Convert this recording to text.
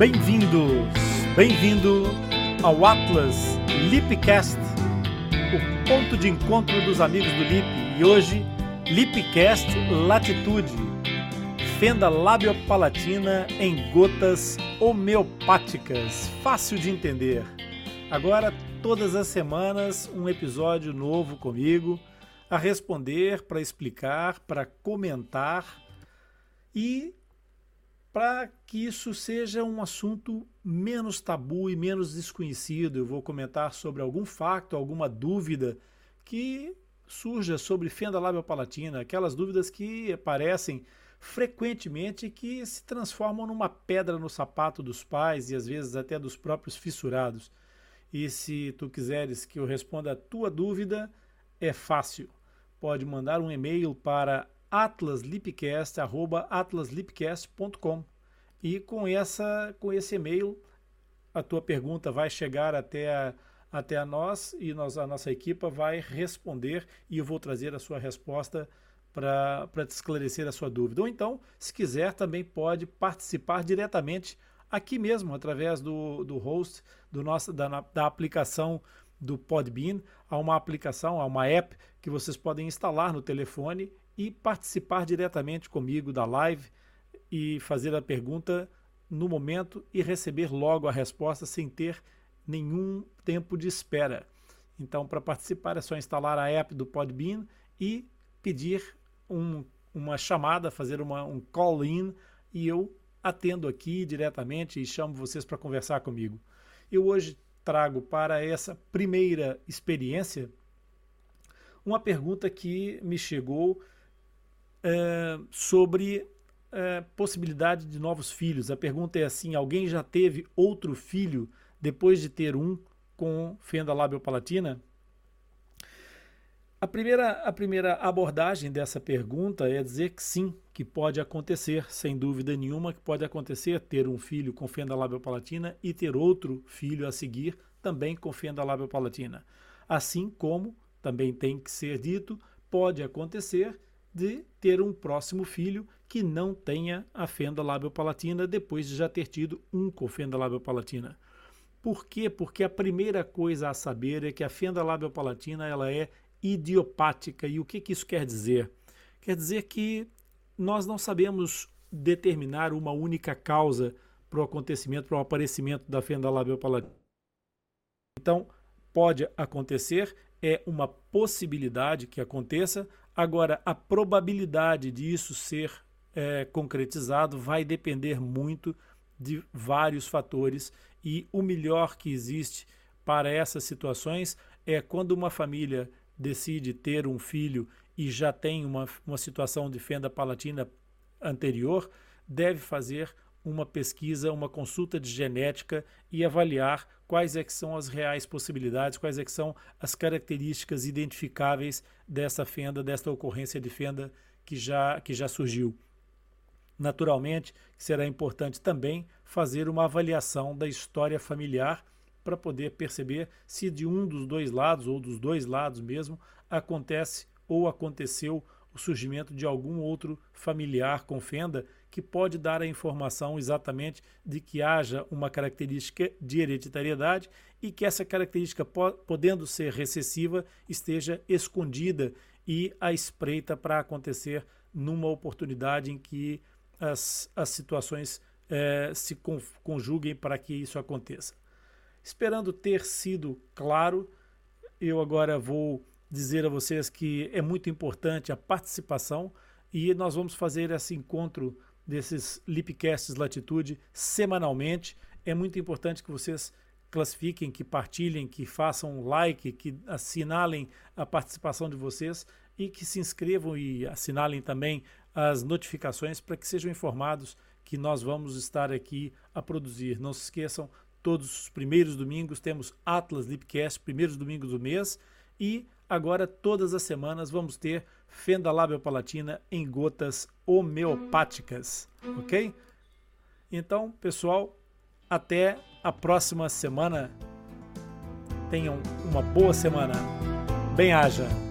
Bem-vindos, bem-vindo ao Atlas Lipcast, o ponto de encontro dos amigos do Lip. E hoje, Lipcast Latitude, fenda labiopalatina em gotas homeopáticas, fácil de entender. Agora, todas as semanas, um episódio novo comigo a responder, para explicar, para comentar e para que isso seja um assunto menos tabu e menos desconhecido. Eu vou comentar sobre algum facto, alguma dúvida que surja sobre fenda labiopalatina, aquelas dúvidas que aparecem frequentemente e que se transformam numa pedra no sapato dos pais e às vezes até dos próprios fissurados. E se tu quiseres que eu responda a tua dúvida, é fácil. Pode mandar um e-mail para atlaslipcast@atlaslipcast.com. E com essa com esse e-mail a tua pergunta vai chegar até até a nós e nós, a nossa equipa vai responder e eu vou trazer a sua resposta para te esclarecer a sua dúvida. Ou então, se quiser, também pode participar diretamente aqui mesmo, através do, do host do nosso, da, da aplicação do Podbean. Há uma aplicação, há uma app que vocês podem instalar no telefone e participar diretamente comigo da live e fazer a pergunta no momento e receber logo a resposta sem ter nenhum tempo de espera. Então, para participar é só instalar a app do Podbean e pedir um, uma chamada, fazer uma, um call-in e eu atendo aqui diretamente e chamo vocês para conversar comigo. Eu hoje trago para essa primeira experiência uma pergunta que me chegou é, sobre é, possibilidade de novos filhos. A pergunta é assim: alguém já teve outro filho depois de ter um com fenda labiopalatina? A primeira, a primeira abordagem dessa pergunta é dizer que sim, que pode acontecer, sem dúvida nenhuma, que pode acontecer ter um filho com fenda labiopalatina e ter outro filho a seguir também com fenda labiopalatina. Assim como, também tem que ser dito, pode acontecer de ter um próximo filho que não tenha a fenda labiopalatina depois de já ter tido um com fenda labiopalatina. Por quê? Porque a primeira coisa a saber é que a fenda labiopalatina ela é idiopática. E o que, que isso quer dizer? Quer dizer que nós não sabemos determinar uma única causa para o acontecimento, para o aparecimento da fenda labiopalatina. Então, pode acontecer, é uma possibilidade que aconteça, Agora, a probabilidade disso ser é, concretizado vai depender muito de vários fatores. E o melhor que existe para essas situações é quando uma família decide ter um filho e já tem uma, uma situação de fenda palatina anterior, deve fazer uma pesquisa, uma consulta de genética e avaliar quais é que são as reais possibilidades, quais é que são as características identificáveis dessa fenda, desta ocorrência de fenda que já, que já surgiu. Naturalmente, será importante também fazer uma avaliação da história familiar para poder perceber se de um dos dois lados ou dos dois lados mesmo acontece ou aconteceu o surgimento de algum outro familiar com fenda que pode dar a informação exatamente de que haja uma característica de hereditariedade e que essa característica, podendo ser recessiva, esteja escondida e à espreita para acontecer numa oportunidade em que as, as situações eh, se conjuguem para que isso aconteça. Esperando ter sido claro, eu agora vou dizer a vocês que é muito importante a participação e nós vamos fazer esse encontro desses Lipcasts Latitude semanalmente. É muito importante que vocês classifiquem, que partilhem, que façam like, que assinalem a participação de vocês e que se inscrevam e assinalem também as notificações para que sejam informados que nós vamos estar aqui a produzir. Não se esqueçam, todos os primeiros domingos temos Atlas Lipcast, primeiros domingos do mês, e agora todas as semanas vamos ter fenda labiopalatina em gotas homeopáticas, ok? Então, pessoal, até a próxima semana. Tenham uma boa semana. Bem haja!